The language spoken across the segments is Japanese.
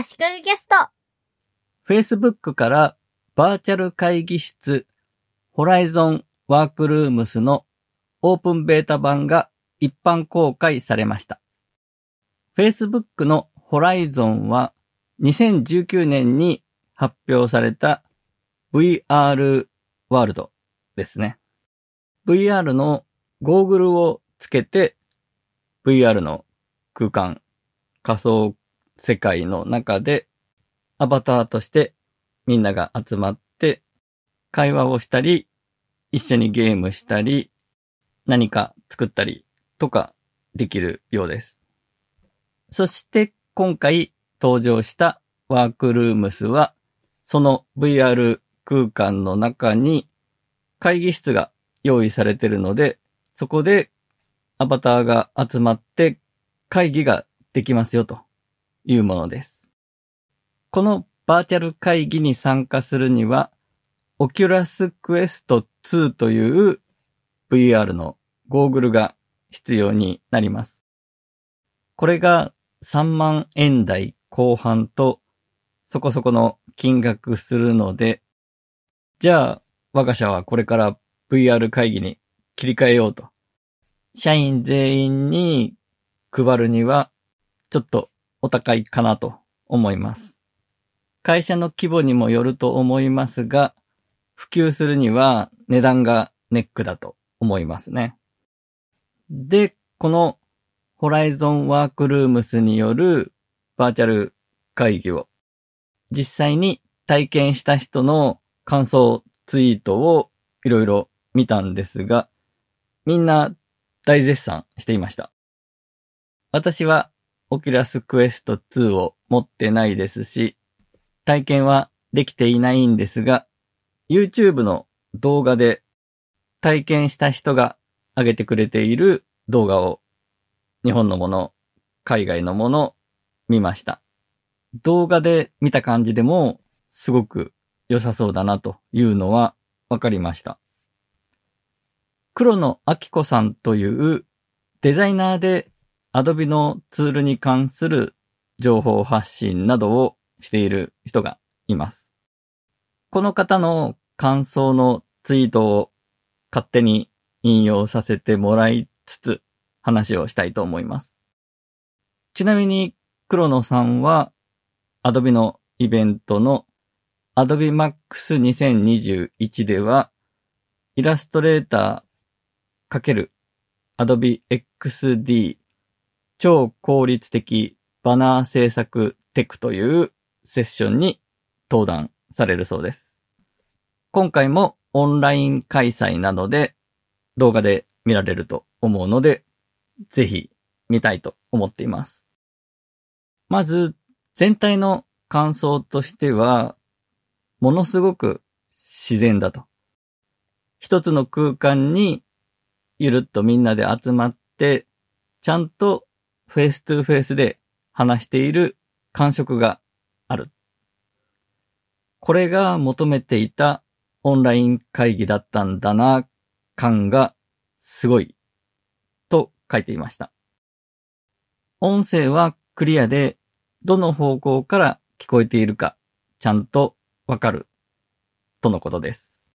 足利ゲスト。Facebook からバーチャル会議室ホライゾンワークルームスのオープンベータ版が一般公開されました。Facebook のホライゾンは2019年に発表された VR ワールドですね。VR のゴーグルをつけて VR の空間、仮想世界の中でアバターとしてみんなが集まって会話をしたり、一緒にゲームしたり、何か作ったりとかできるようです。そして今回登場したワークルームスは、その VR 空間の中に会議室が用意されているので、そこでアバターが集まって会議ができますよというものです。このバーチャル会議に参加するには、Oculus Quest 2という VR のゴーグルが必要になります。これが3万円台後半とそこそこの金額するので、じゃあ我が社はこれから VR 会議に切り替えようと。社員全員に配るにはちょっとお高いかなと思います。会社の規模にもよると思いますが、普及するには値段がネックだと思いますね。で、このホライゾンワークルームスによるバーチャル会議を実際に体験した人の感想ツイートをいろいろ見たんですが、みんな大絶賛していました。私は Oculus Quest 2を持ってないですし、体験はできていないんですが、YouTube の動画で体験した人が上げてくれている動画を日本のもの、海外のもの見ました。動画で見た感じでもすごく良さそうだなというのはわかりました。黒野明子さんというデザイナーで Adobe のツールに関する情報発信などをしている人がいます。この方の感想のツイートを勝手に引用させてもらいつつ話をしたいと思います。ちなみに黒野さんは Adobe のイベントの Adobe Max 2021ではイラストレーター×アドビ XD 超効率的バナー制作テクというセッションに登壇されるそうです。今回もオンライン開催なので動画で見られると思うので、ぜひ見たいと思っています。まず全体の感想としては、ものすごく自然だと。一つの空間にゆるっとみんなで集まって、ちゃんと face to face で話している感触がある。これが求めていたオンライン会議だったんだな、感がすごい、と書いていました。音声はクリアで、どの方向から聞こえているか、ちゃんとわかる、とのことです。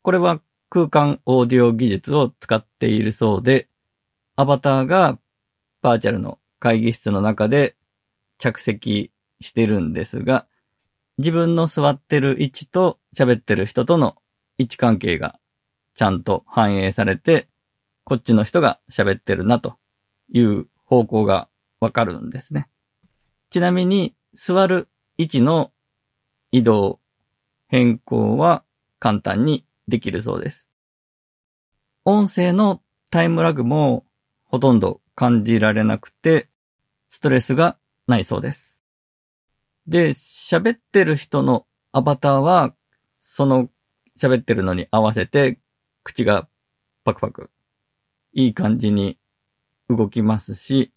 これは空間オーディオ技術を使っているそうで、アバターがバーチャルの会議室の中で着席してるんですが、自分の座ってる位置と喋ってる人との位置関係がちゃんと反映されて、こっちの人が喋ってるなという方向がわかるんですね。ちなみに座る位置の移動、変更は簡単にできるそうです。音声のタイムラグもほとんど感じられなくて、ストレスがないそうです。で、喋ってる人のアバターは、その喋ってるのに合わせて、口がパクパク、いい感じに動きますし、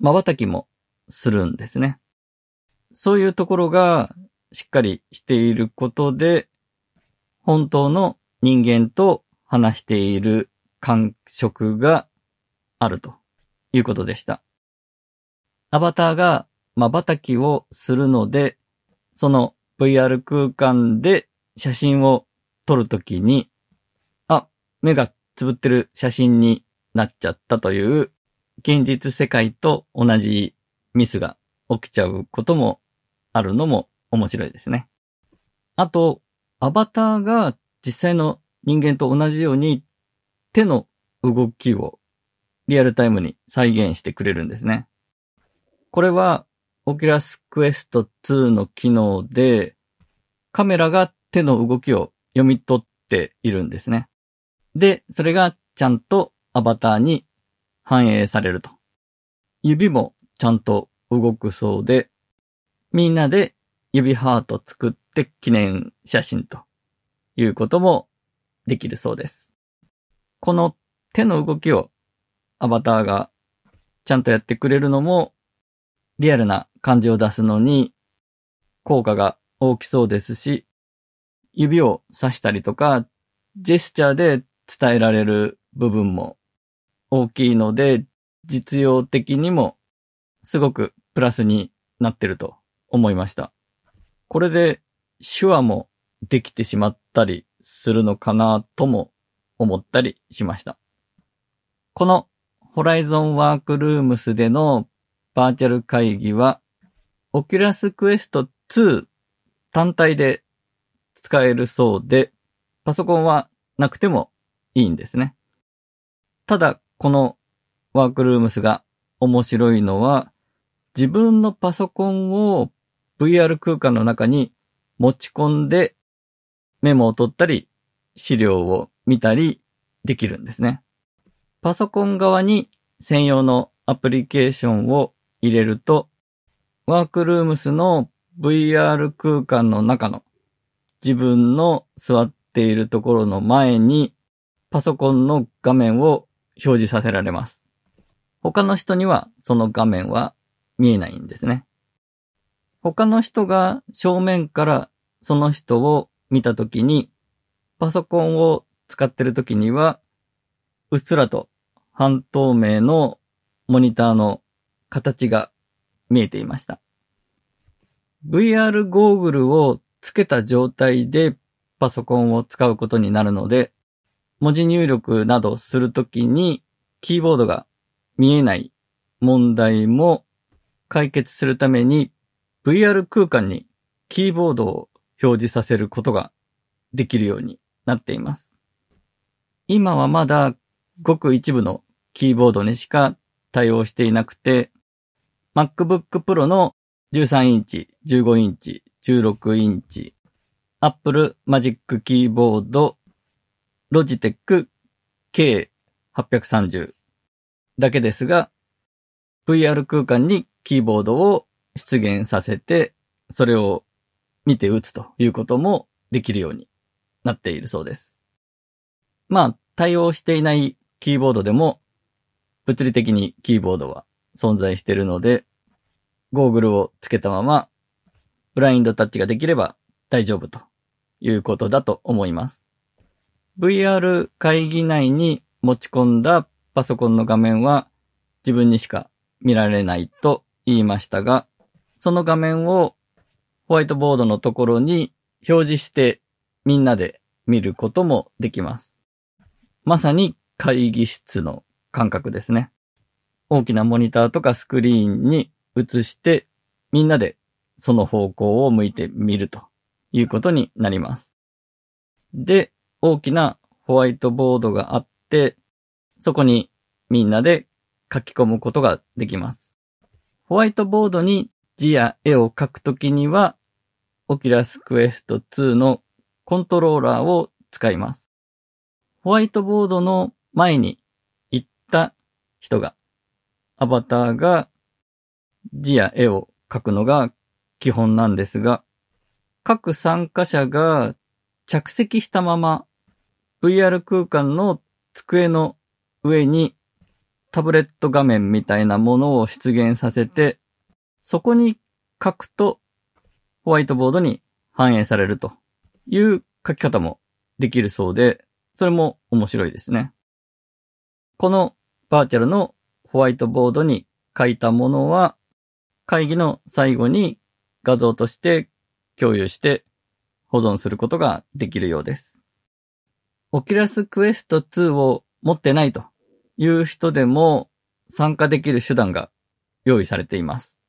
瞬きもするんですね。そういうところがしっかりしていることで、本当の人間と話している感触があるということでした。アバターが瞬きをするので、その VR 空間で写真を撮るときに、あ、目がつぶってる写真になっちゃったという現実世界と同じミスが起きちゃうこともあるのも面白いですね。あと、アバターが実際の人間と同じように手の動きをリアルタイムに再現してくれるんですね。これは、 Oculus Quest 2の機能で、カメラが手の動きを読み取っているんですね。で、それがちゃんとアバターに反映されると。指もちゃんと動くそうで、みんなで指ハート作って記念写真ということもできるそうです。この手の動きをアバターがちゃんとやってくれるのもリアルな感じを出すのに効果が大きそうですし、指を指したりとか、ジェスチャーで伝えられる部分も大きいので、実用的にもすごくプラスになってると思いました。これで手話もできてしまったりするのかなとも思ったりしました。この Horizon Workrooms でのバーチャル会議は、 Oculus Quest 2単体で使えるそうで、パソコンはなくてもいいんですね。ただ、このワークルームスが面白いのは、自分のパソコンを VR 空間の中に持ち込んでメモを取ったり資料を見たりできるんですね。パソコン側に専用のアプリケーションを入れると、ワークルームスの VR 空間の中の自分の座っているところの前にパソコンの画面を表示させられます。他の人にはその画面は見えないんですね。他の人が正面からその人を見たときに、パソコンを使ってるときには、うっすらと半透明のモニターの形が見えていました。VR ゴーグルをつけた状態でパソコンを使うことになるので、文字入力などするときにキーボードが見えない問題も解決するために VR 空間にキーボードを表示させることができるようになっています。今はまだごく一部のキーボードにしか対応していなくて、MacBook Pro の13インチ、15インチ、16インチ、Apple Magic Keyboard Logitech K830 だけですが、VR 空間にキーボードを出現させて、それを見て打つということもできるようになっているそうです。まあ、対応していないキーボードでも、物理的にキーボードは存在しているので、ゴーグルをつけたまま、ブラインドタッチができれば大丈夫ということだと思います。VR 会議内に持ち込んだパソコンの画面は自分にしか見られないと言いましたが、その画面をホワイトボードのところに表示してみんなで見ることもできます。まさに会議室の感覚ですね。大きなモニターとかスクリーンに映してみんなでその方向を向いてみるということになります。で、大きなホワイトボードがあって、そこにみんなで書き込むことができます。ホワイトボードに字や絵を描くときには、オキラスクエスト2のコントローラーを使います。ホワイトボードの前にった人が、アバターが字や絵を描くのが基本なんですが、各参加者が着席したまま VR 空間の机の上にタブレット画面みたいなものを出現させて、そこに書くとホワイトボードに反映されるという書き方もできるそうで、それも面白いですね。このバーチャルのホワイトボードに書いたものは会議の最後に画像として共有して保存することができるようです。Oculus Quest 2を持ってないという人でも参加できる手段が用意されています。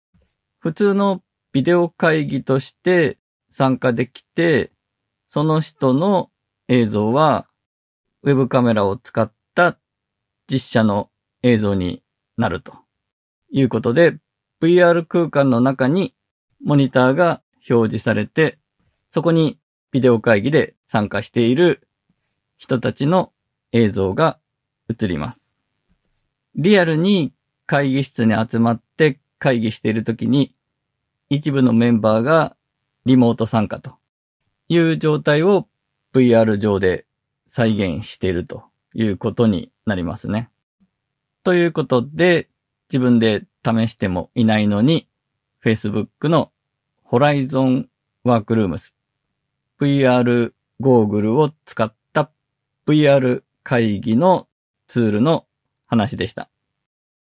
普通のビデオ会議として参加できて、その人の映像はウェブカメラを使った実写の映像になるということで、VR 空間の中にモニターが表示されて、そこにビデオ会議で参加している人たちの映像が映ります。リアルに会議室に集まって会議しているときに、一部のメンバーがリモート参加という状態を VR 上で再現しているということになりますね。ということで、自分で試してもいないのに、Facebook の Horizon Workrooms VR ゴーグルを使った VR 会議のツールの話でした。